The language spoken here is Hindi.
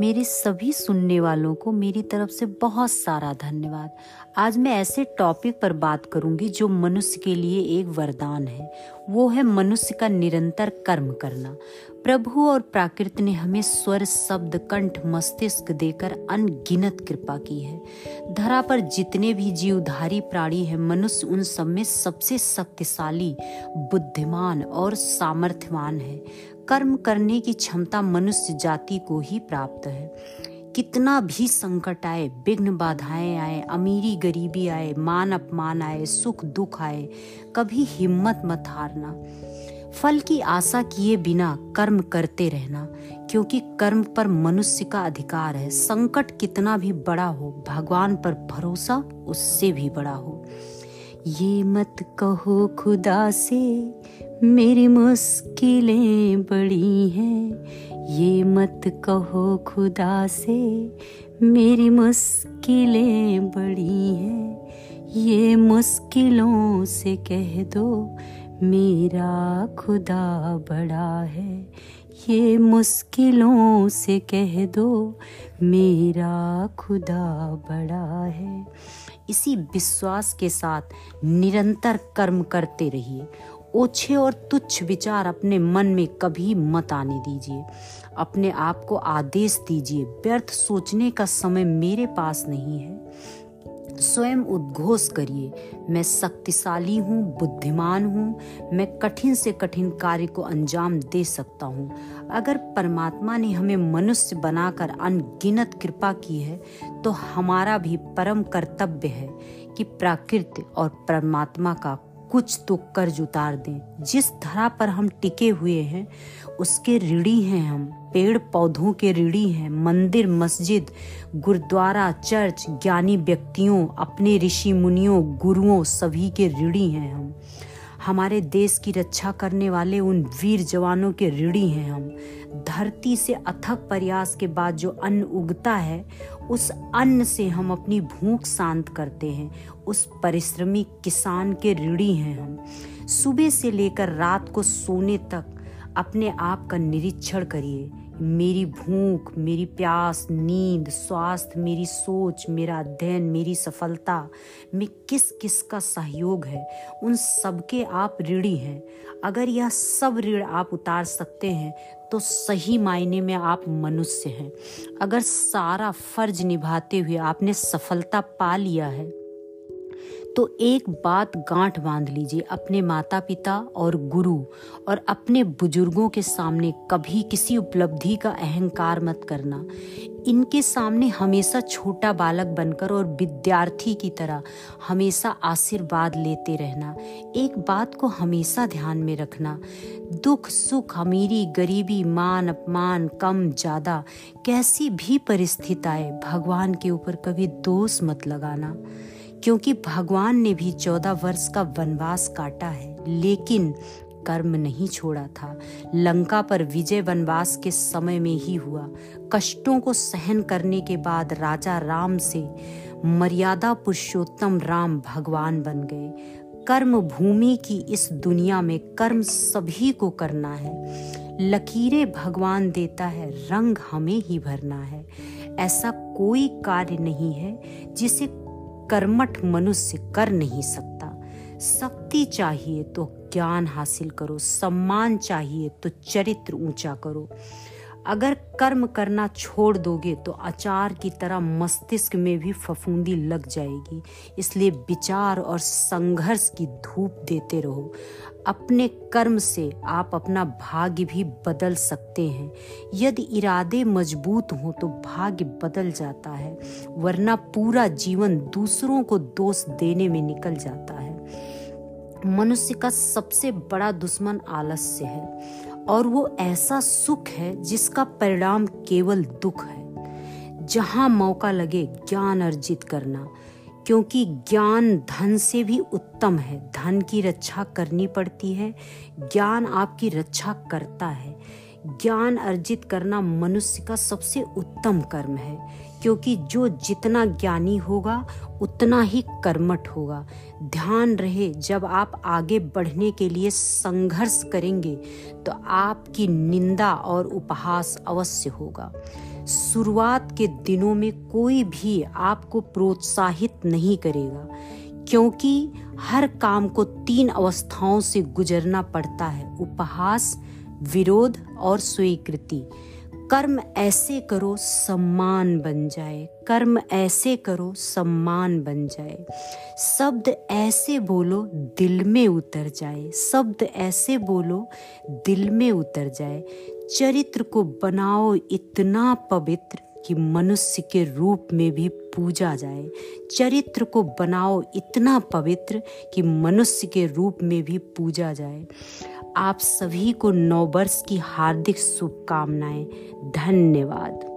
मेरे सभी सुनने वालों को मेरी तरफ़ से बहुत सारा धन्यवाद। आज मैं ऐसे टॉपिक पर बात करूँगी जो मनुष्य के लिए एक वरदान है। वो है मनुष्य का निरंतर कर्म करना। प्रभु और प्राकृत ने हमें स्वर, शब्द, कंठ, मस्तिष्क देकर अनगिनत कृपा की है। धरा पर जितने भी जीवधारी प्राणी हैं, मनुष्य उन सब में सबसे शक्तिशाली, बुद्धिमान और सामर्थ्यवान है। कर्म करने की क्षमता मनुष्य जाति को ही प्राप्त है। कितना भी संकट आए, विघ्न बाधाएँ आए, अमीरी गरीबी आए, मान अपमान आए, सुख दुख आए, कभी हिम्मत मत हारना। फल की आशा किए बिना कर्म करते रहना, क्योंकि कर्म पर मनुष्य का अधिकार है। संकट कितना भी बड़ा हो, भगवान पर भरोसा उससे भी बड़ा हो। ये मत कहो खुदा से, मेरी मुश्किलें बड़ी हैं। ये मत कहो खुदा से, मेरी मुश्किलें बड़ी हैं। ये मुश्किलों से कह दो मेरा खुदा बड़ा है, ये मुश्किलों से कह दो, मेरा खुदा बड़ा है। इसी विश्वास के साथ निरंतर कर्म करते रहिए। ओछे और तुच्छ विचार अपने मन में कभी मत आने दीजिए। अपने आप को आदेश दीजिए, व्यर्थ सोचने का समय मेरे पास नहीं है। स्वयं उद्घोष करिए। मैं शक्तिशाली हूँ, बुद्धिमान हूँ, मैं कठिन से कठिन कार्य को अंजाम दे सकता हूँ। अगर परमात्मा ने हमें मनुष्य बनाकर अनगिनत कृपा की है तो हमारा भी परम कर्तव्य है कि प्राकृत और परमात्मा का कुछ तो कर्ज उतार दें। जिस धरा पर हम टिके हुए हैं, उसके ऋणी हैं हम। पेड़ पौधों के ऋणी हैं, मंदिर, मस्जिद, गुरुद्वारा, चर्च, ज्ञानी व्यक्तियों, अपने ऋषि मुनियों, गुरुओं, सभी के ऋणी हैं हम। हमारे देश की रक्षा करने वाले उन वीर जवानों के ऋणी हैं हम। धरती से अथक प्रयास के बाद जो अन्न उगता है, उस अन्न से हम अपनी भूख शांत करते हैं। उस परिश्रमी किसान के ऋणी हैं हम। सुबह से लेकर रात को सोने तक अपने आप का निरीक्षण करिए। मेरी भूख, मेरी प्यास, नींद, स्वास्थ्य, मेरी सोच, मेरा अध्ययन, मेरी सफलता, में किस किस का सहयोग है? उन सबके आप ऋणी हैं। अगर यह सब ऋण आप उतार सकते हैं तो सही मायने में आप मनुष्य हैं। अगर सारा फ़र्ज़ निभाते हुए आपने सफलता पा लिया है तो एक बात गांठ बाँध लीजिए अपने माता पिता और गुरु और अपने बुज़ुर्गों के सामने कभी किसी उपलब्धि का अहंकार मत करना। इनके सामने हमेशा छोटा बालक बनकर और विद्यार्थी की तरह हमेशा आशीर्वाद लेते रहना। एक बात को हमेशा ध्यान में रखना। दुख, सुख, अमीरी, गरीबी, मान, अपमान, कम, ज़्यादा, कैसी भी परिस्थिति आए, भगवान के ऊपर कभी दोष मत लगाना। क्योंकि भगवान ने भी चौदह वर्ष का वनवास काटा है, लेकिन कर्म नहीं छोड़ा था। लंका पर विजय वनवास के समय में ही हुआ। कष्टों को सहन करने के बाद राजा राम से मर्यादा पुरुषोत्तम राम भगवान बन गए। कर्म भूमि की इस दुनिया में कर्म सभी को करना है। लकीरें भगवान देता है, रंग हमें ही भरना है। ऐसा कोई कार्य नहीं है जिसे कर्मठ मनुष्य कर नहीं सकता। शक्ति चाहिए तो ज्ञान हासिल करो, सम्मान चाहिए तो चरित्र ऊँचा करो। अगर कर्म करना छोड़ दोगे तो अचार की तरह मस्तिष्क में भी फफूंदी लग जाएगी। इसलिए विचार और संघर्ष की धूप देते रहो। अपने कर्म से आप अपना भाग्य भी बदल सकते हैं। यदि इरादे मज़बूत हों तो भाग्य बदल जाता है, वरना पूरा जीवन दूसरों को दोष देने में निकल जाता है। मनुष्य का सबसे बड़ा दुश्मन आलस्य है। और वो ऐसा सुख है जिसका परिणाम केवल दुख है। जहाँ मौका लगे ज्ञान अर्जित करना, क्योंकि ज्ञान धन से भी उत्तम है। धन की रक्षा करनी पड़ती है, ज्ञान आपकी रक्षा करता है। ज्ञान अर्जित करना मनुष्य का सबसे उत्तम कर्म है, क्योंकि जो जितना ज्ञानी होगा, उतना ही कर्मठ होगा। ध्यान रहे, जब आप आगे बढ़ने के लिए संघर्ष करेंगे तो आपकी निंदा और उपहास अवश्य होगा। शुरुआत के दिनों में कोई भी आपको प्रोत्साहित नहीं करेगा, क्योंकि हर काम को तीन अवस्थाओं से गुजरना पड़ता है। उपहास विरोध और स्वीकृति। कर्म ऐसे करो, सम्मान बन जाए। कर्म ऐसे करो, सम्मान बन जाए। शब्द ऐसे बोलो, दिल में उतर जाए। शब्द ऐसे बोलो, दिल में उतर जाए। चरित्र को बनाओ इतना पवित्र कि मनुष्य के रूप में भी पूजा जाए। चरित्र को बनाओ इतना पवित्र कि मनुष्य के रूप में भी पूजा जाए। आप सभी को नौ वर्ष की हार्दिक शुभकामनाएँ। धन्यवाद।